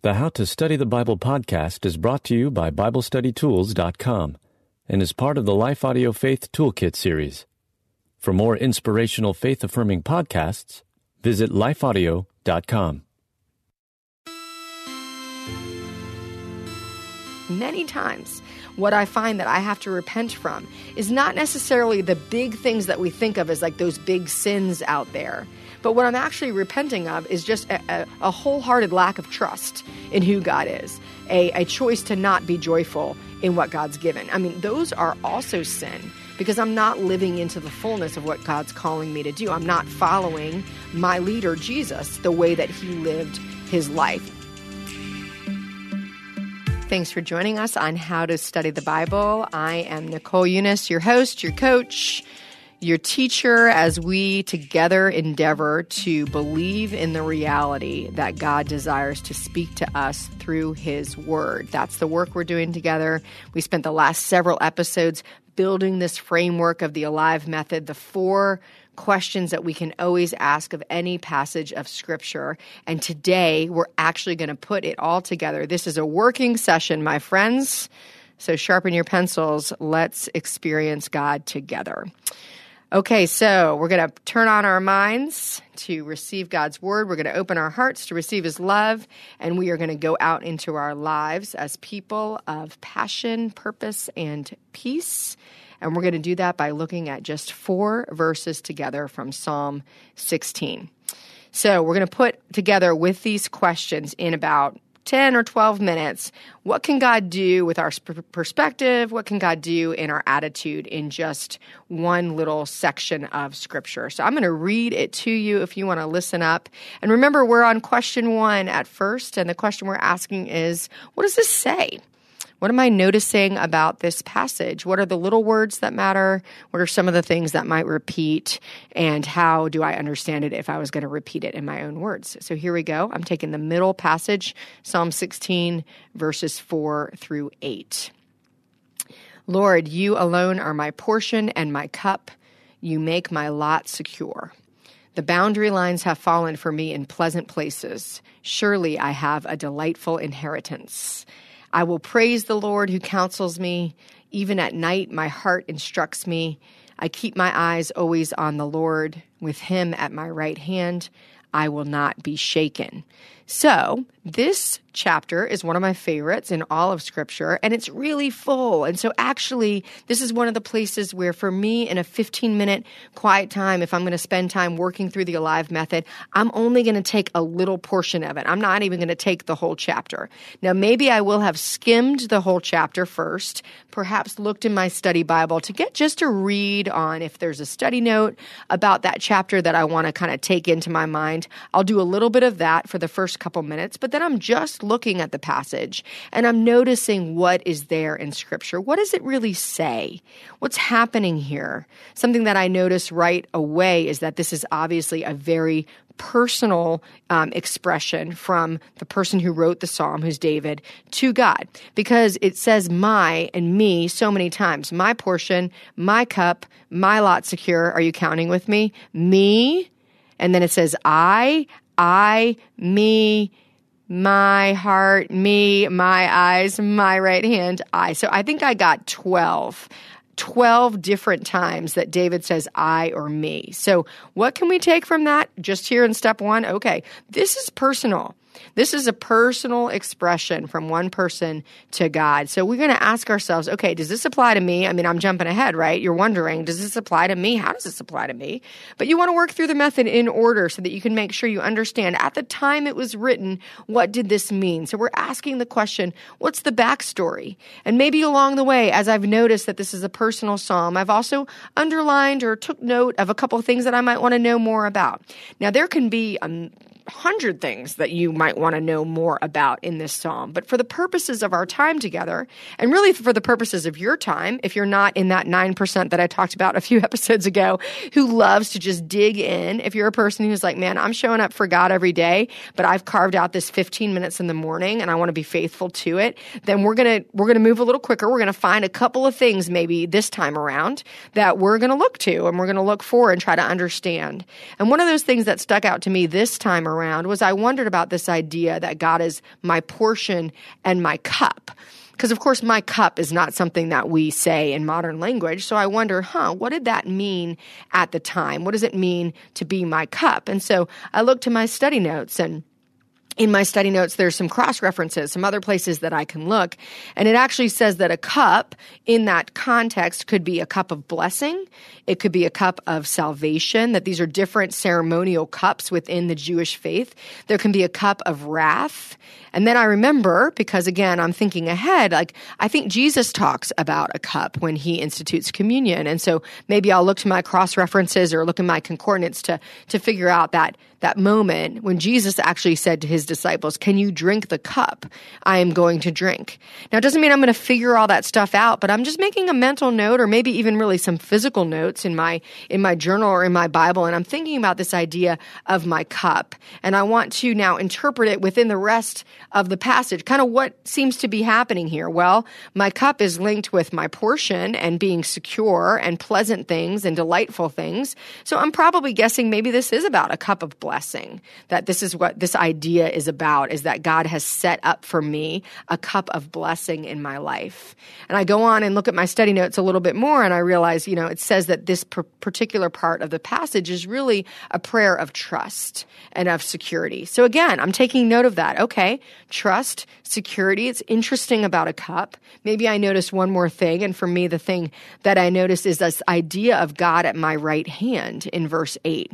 The How to Study the Bible podcast is brought to you by BibleStudyTools.com and is part of the Life Audio Faith Toolkit series. For more inspirational faith affirming podcasts, visit lifeaudio.com. Many times, what I find that I have to repent from is not necessarily the big things that we think of as like those big sins out there. But what I'm actually repenting of is just a, a, a wholehearted lack of trust in who God is, a, a choice to not be joyful in what God's given. I mean, those are also sin because I'm not living into the fullness of what God's calling me to do. I'm not following my leader, Jesus, the way that he lived his life. Thanks for joining us on How to Study the Bible. I am Nicole Unice, your host, your coach your teacher as we together endeavor to believe in the reality that God desires to speak to us through His Word. That's the work we're doing together. We spent the last several episodes building this framework of the Alive Method, the four questions that we can always ask of any passage of Scripture. And today we're actually going to put it all together. This is a working session, my friends. So sharpen your pencils. Let's experience God together. Okay, so we're going to turn on our minds to receive God's word. We're going to open our hearts to receive his love, and we are going to go out into our lives as people of passion, purpose, and peace. And we're going to do that by looking at just four verses together from Psalm 16. So we're going to put together with these questions in about 10 or 12 minutes, what can God do with our perspective? What can God do in our attitude in just one little section of Scripture? So I'm going to read it to you if you want to listen up. And remember, we're on question one at first, and the question we're asking is what does this say? What am I noticing about this passage? What are the little words that matter? What are some of the things that might repeat? And how do I understand it if I was going to repeat it in my own words? So here we go. I'm taking the middle passage, Psalm 16, verses 4 through 8. Lord, you alone are my portion and my cup. You make my lot secure. The boundary lines have fallen for me in pleasant places. Surely I have a delightful inheritance. I will praise the Lord who counsels me. Even at night, my heart instructs me. I keep my eyes always on the Lord. With him at my right hand, I will not be shaken. So, this chapter is one of my favorites in all of scripture and it's really full. And so actually, this is one of the places where for me in a 15 minute quiet time, if I'm going to spend time working through the alive method, I'm only going to take a little portion of it. I'm not even going to take the whole chapter. Now, maybe I will have skimmed the whole chapter first, perhaps looked in my study Bible to get just a read on if there's a study note about that chapter that I want to kind of take into my mind. I'll do a little bit of that for the first couple minutes, but then I'm just looking at the passage and I'm noticing what is there in scripture. What does it really say? What's happening here? Something that I notice right away is that this is obviously a very personal um, expression from the person who wrote the psalm, who's David, to God, because it says my and me so many times. My portion, my cup, my lot secure. Are you counting with me? Me. And then it says I, I, me, my heart, me, my eyes, my right hand, I. So I think I got 12. 12 different times that David says I or me. So, what can we take from that just here in step one? Okay, this is personal. This is a personal expression from one person to God. So we're going to ask ourselves, okay, does this apply to me? I mean, I'm jumping ahead, right? You're wondering, does this apply to me? How does this apply to me? But you want to work through the method in order so that you can make sure you understand at the time it was written, what did this mean? So we're asking the question, what's the backstory? And maybe along the way, as I've noticed that this is a personal psalm, I've also underlined or took note of a couple things that I might want to know more about. Now, there can be um, hundred things that you might want to know more about in this psalm. But for the purposes of our time together, and really for the purposes of your time, if you're not in that 9% that I talked about a few episodes ago, who loves to just dig in, if you're a person who's like, man, I'm showing up for God every day, but I've carved out this 15 minutes in the morning and I want to be faithful to it, then we're going to, we're going to move a little quicker. We're going to find a couple of things maybe this time around that we're going to look to and we're going to look for and try to understand. And one of those things that stuck out to me this time around around was I wondered about this idea that God is my portion and my cup. Because, of course, my cup is not something that we say in modern language. So I wonder, huh, what did that mean at the time? What does it mean to be my cup? And so I looked to my study notes and in my study notes, there's some cross references, some other places that I can look. And it actually says that a cup in that context could be a cup of blessing. It could be a cup of salvation, that these are different ceremonial cups within the Jewish faith. There can be a cup of wrath. And then I remember, because again, I'm thinking ahead, like I think Jesus talks about a cup when he institutes communion. And so maybe I'll look to my cross references or look in my concordance to, to figure out that, that moment when Jesus actually said to his disciples, Can you drink the cup I am going to drink? Now, it doesn't mean I'm going to figure all that stuff out, but I'm just making a mental note or maybe even really some physical notes in my, in my journal or in my Bible. And I'm thinking about this idea of my cup. And I want to now interpret it within the rest of the passage. Kind of what seems to be happening here? Well, my cup is linked with my portion and being secure and pleasant things and delightful things. So I'm probably guessing maybe this is about a cup of blessing, that this is what this idea is about, is that God has set up for me a cup of blessing in my life. And I go on and look at my study notes a little bit more and I realize, you know, it says that this particular part of the passage is really a prayer of trust and of security. So again, I'm taking note of that. Okay, trust, security. It's interesting about a cup. Maybe I notice one more thing. And for me, the thing that I notice is this idea of God at my right hand in verse 8.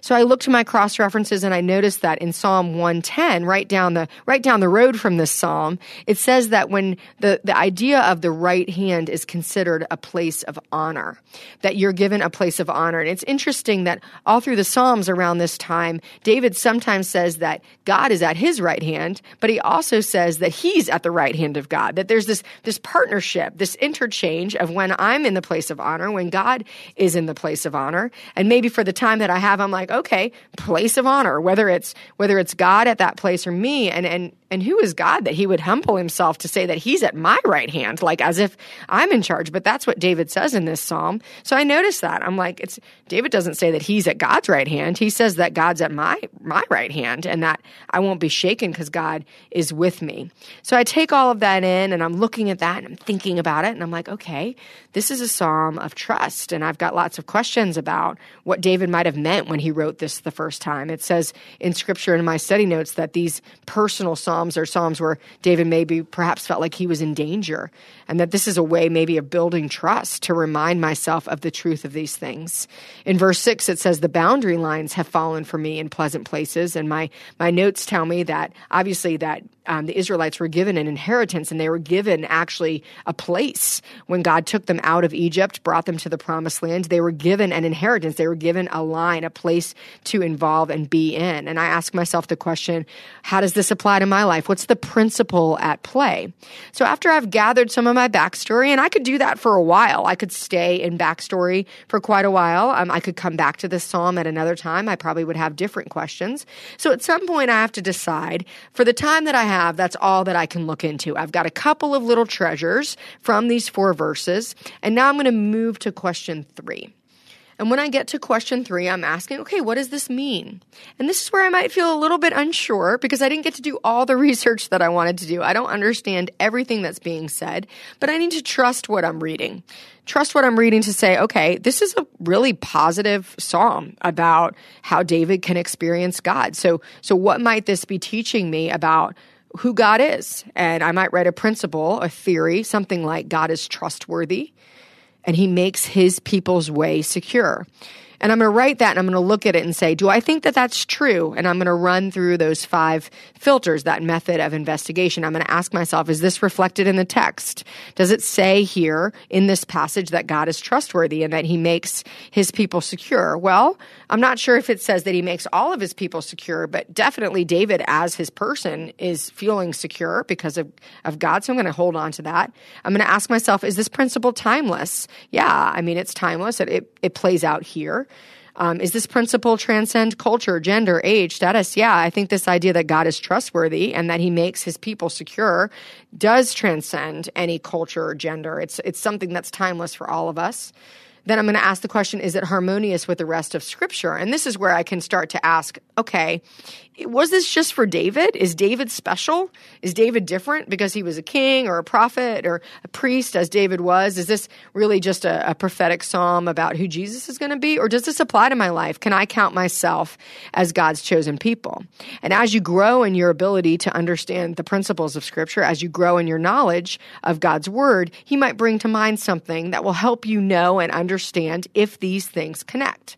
So I look to my cross references and I noticed that in Psalm 110, right down the, right down the road from this psalm, it says that when the, the idea of the right hand is considered a place of honor, that you're given a place of honor. And it's interesting that all through the Psalms around this time, David sometimes says that God is at his right hand, but he also says that he's at the right hand of God, that there's this, this partnership, this interchange of when I'm in the place of honor, when God is in the place of honor. And maybe for the time that I have, I'm like, okay, place of honor, whether it's, whether it's God at that place or me. And, and, and who is God that he would humble himself to say that he's at my right hand, like as if I'm in charge? But that's what David says in this psalm. So I noticed that. I'm like, it's David doesn't say that he's at God's right hand. He says that God's at my my right hand and that I won't be shaken because God is with me. So I take all of that in and I'm looking at that and I'm thinking about it and I'm like, okay, this is a psalm of trust. And I've got lots of questions about what David might have meant when he wrote this the first time. It says in scripture in my study notes that these personal psalms Psalms are Psalms where David maybe perhaps felt like he was in danger, and that this is a way maybe of building trust to remind myself of the truth of these things. In verse 6, it says, The boundary lines have fallen for me in pleasant places, and my, my notes tell me that obviously that um, the Israelites were given an inheritance and they were given actually a place when God took them out of Egypt, brought them to the promised land. They were given an inheritance. They were given a line, a place to involve and be in. And I ask myself the question, how does this apply to my life? What's the principle at play? So after I've gathered some of my backstory, and I could do that for a while, I could stay in backstory for quite a while. Um, I could come back to this psalm at another time. I probably would have different questions. So at some point, I have to decide for the time that I have, that's all that I can look into. I've got a couple of little treasures from these four verses, and now I'm going to move to question three. And when I get to question three, I'm asking, okay, what does this mean? And this is where I might feel a little bit unsure because I didn't get to do all the research that I wanted to do. I don't understand everything that's being said, but I need to trust what I'm reading. Trust what I'm reading to say, okay, this is a really positive psalm about how David can experience God. So, so what might this be teaching me about who God is? And I might write a principle, a theory, something like God is trustworthy and he makes his people's way secure. And I'm going to write that and I'm going to look at it and say, do I think that that's true? And I'm going to run through those five filters, that method of investigation. I'm going to ask myself, is this reflected in the text? Does it say here in this passage that God is trustworthy and that he makes his people secure? Well, I'm not sure if it says that he makes all of his people secure, but definitely David as his person is feeling secure because of, of God. So I'm going to hold on to that. I'm going to ask myself, is this principle timeless? Yeah, I mean, it's timeless. It, it, it plays out here. Um, is this principle transcend culture, gender, age, status? Yeah, I think this idea that God is trustworthy and that He makes His people secure does transcend any culture or gender. It's it's something that's timeless for all of us. Then I'm going to ask the question is it harmonious with the rest of Scripture? And this is where I can start to ask okay, was this just for David? Is David special? Is David different because he was a king or a prophet or a priest as David was? Is this really just a, a prophetic psalm about who Jesus is going to be? Or does this apply to my life? Can I count myself as God's chosen people? And as you grow in your ability to understand the principles of Scripture, as you grow in your knowledge of God's Word, He might bring to mind something that will help you know and understand if these things connect.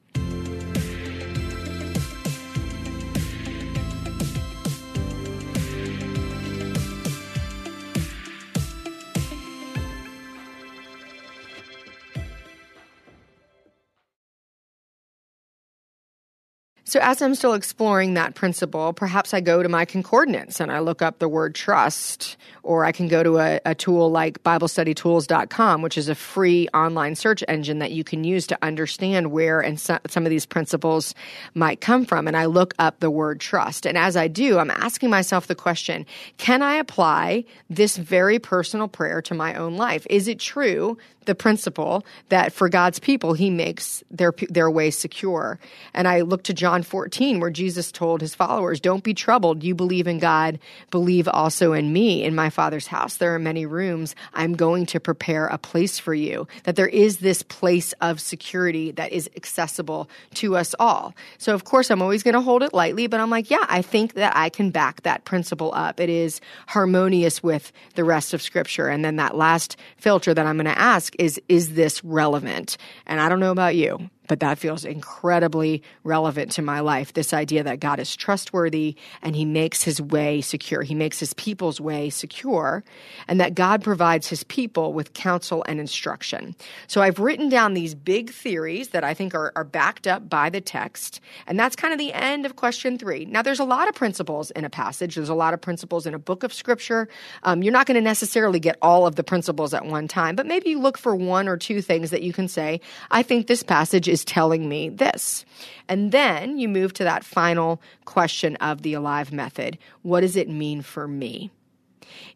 So, as I'm still exploring that principle, perhaps I go to my concordance and I look up the word trust, or I can go to a, a, tool like BibleStudyTools.com, which is a free online search engine that you can use to understand where and so, some of these principles might come from. And I look up the word trust. And as I do, I'm asking myself the question can I apply this very personal prayer to my own life? Is it true the principle that for God's people, He makes their their way secure. And I look to John 14, where Jesus told His followers, "Don't be troubled. You believe in God, believe also in Me. In my Father's house, there are many rooms. I'm going to prepare a place for you. That there is this place of security that is accessible to us all. So, of course, I'm always going to hold it lightly, but I'm like, yeah, I think that I can back that principle up. It is harmonious with the rest of Scripture. And then that last filter that I'm going to ask is is this relevant? And I don't know about you, but that feels incredibly relevant to my life. This idea that God is trustworthy and he makes his way secure. He makes his people's way secure and that God provides his people with counsel and instruction. So I've written down these big theories that I think are, are backed up by the text. And that's kind of the end of question three. Now, there's a lot of principles in a passage. There's a lot of principles in a book of scripture. Um, you're not going to necessarily get all of the principles at one time, but maybe you look for one or two things that you can say, I think this passage is is telling me this. And then you move to that final question of the alive method. What does it mean for me?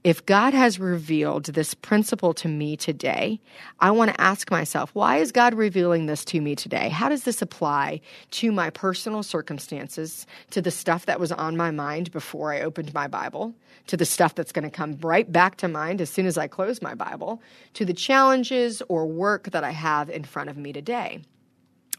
If God has revealed this principle to me today, I want to ask myself, why is God revealing this to me today? How does this apply to my personal circumstances, to the stuff that was on my mind before I opened my Bible, to the stuff that's going to come right back to mind as soon as I close my Bible, to the challenges or work that I have in front of me today?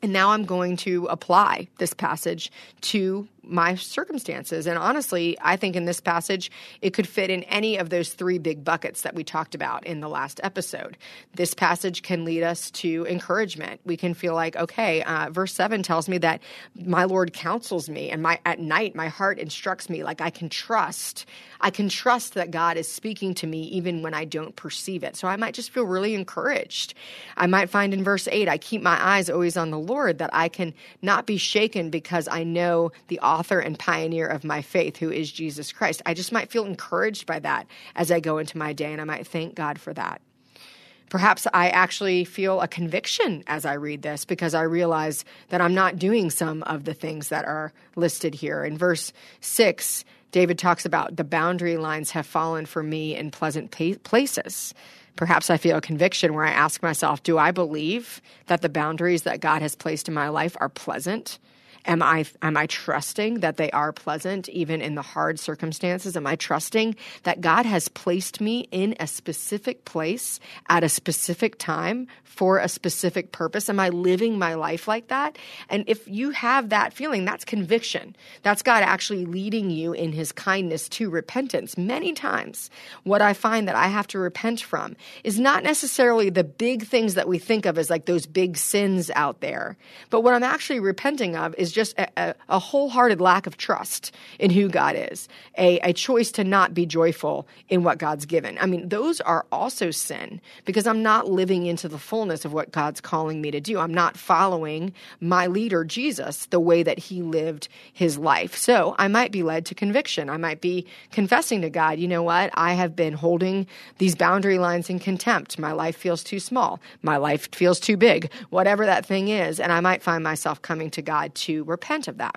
And now I'm going to apply this passage to my circumstances. And honestly, I think in this passage, it could fit in any of those three big buckets that we talked about in the last episode. This passage can lead us to encouragement. We can feel like, okay, uh, verse 7 tells me that my Lord counsels me, and my at night, my heart instructs me. Like I can trust. I can trust that God is speaking to me even when I don't perceive it. So I might just feel really encouraged. I might find in verse 8, I keep my eyes always on the Lord, that I can not be shaken because I know the author and pioneer of my faith, who is Jesus Christ. I just might feel encouraged by that as I go into my day, and I might thank God for that. Perhaps I actually feel a conviction as I read this because I realize that I'm not doing some of the things that are listed here. In verse 6, David talks about the boundary lines have fallen for me in pleasant places. Perhaps I feel a conviction where I ask myself, do I believe that the boundaries that God has placed in my life are pleasant? Am I am I trusting that they are pleasant even in the hard circumstances? Am I trusting that God has placed me in a specific place at a specific time for a specific purpose? Am I living my life like that? And if you have that feeling, that's conviction. That's God actually leading you in his kindness to repentance. Many times, what I find that I have to repent from is not necessarily the big things that we think of as like those big sins out there, but what I'm actually repenting of is just a, a, a wholehearted lack of trust in who God is, a, a choice to not be joyful in what God's given. I mean, those are also sin because I'm not living into the fullness of what God's calling me to do. I'm not following my leader, Jesus, the way that he lived his life. So I might be led to conviction. I might be confessing to God, you know what? I have been holding these boundary lines in contempt. My life feels too small. My life feels too big, whatever that thing is. And I might find myself coming to God to repent of that.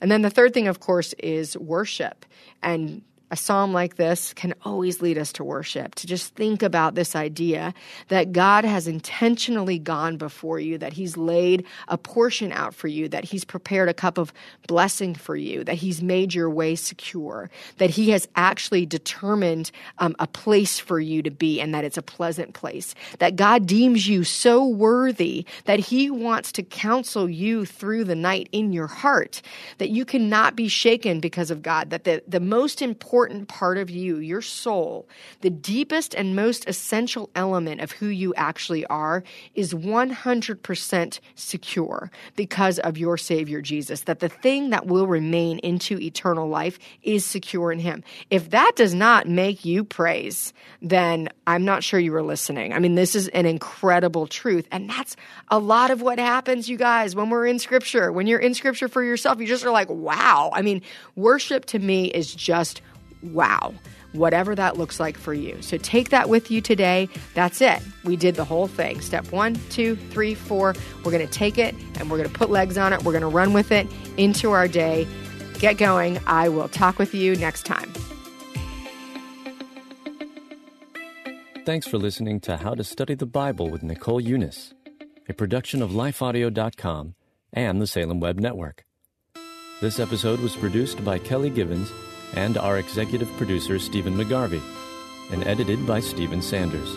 And then the third thing, of course, is worship. And a psalm like this can always lead us to worship, to just think about this idea that God has intentionally gone before you, that He's laid a portion out for you, that He's prepared a cup of blessing for you, that He's made your way secure, that He has actually determined um, a place for you to be, and that it's a pleasant place, that God deems you so worthy that He wants to counsel you through the night in your heart, that you cannot be shaken because of God, that the, the most important important part of you, your soul, the deepest and most essential element of who you actually are, is 100% secure because of your Savior Jesus. That the thing that will remain into eternal life is secure in Him. If that does not make you praise, then I'm not sure you were listening. I mean, this is an incredible truth. And that's a lot of what happens, you guys, when we're in Scripture. When you're in Scripture for yourself, you just are like, wow. I mean, worship to me is just wow, whatever that looks like for you. So take that with you today. That's it. We did the whole thing. Step one, two, three, four. We're going to take it and we're going to put legs on it. We're going to run with it into our day. Get going. I will talk with you next time. Thanks for listening to How to Study the Bible with Nicole Unice, a production of lifeaudio.com and the Salem Web Network. This episode was produced by Kelly Givens and our executive producer, Stephen McGarvey, and edited by Stephen Sanders.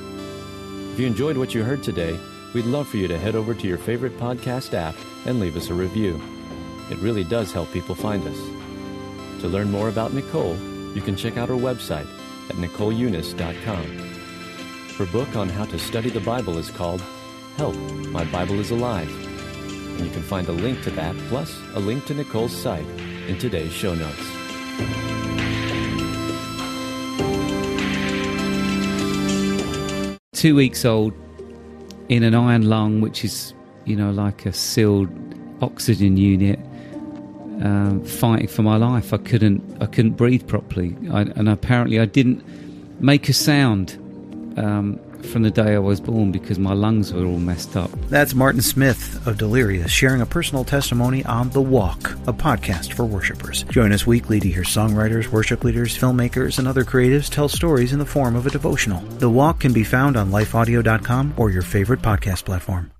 If you enjoyed what you heard today, we'd love for you to head over to your favorite podcast app and leave us a review. It really does help people find us. To learn more about Nicole, you can check out her website at nicoleunice.com. Her book on how to study the Bible is called Help, My Bible is Alive. And you can find a link to that, plus a link to Nicole's site, in today's show notes. Two weeks old in an iron lung, which is, you know, like a sealed oxygen unit, um, fighting for my life. I couldn't, I couldn't breathe properly, I, and apparently I didn't make a sound um, from the day I was born because my lungs were all messed up. That's Martin Smith of Delirious sharing a personal testimony on The Walk, a podcast for worshipers. Join us weekly to hear songwriters, worship leaders, filmmakers, and other creatives tell stories in the form of a devotional. The Walk can be found on lifeaudio.com or your favorite podcast platform.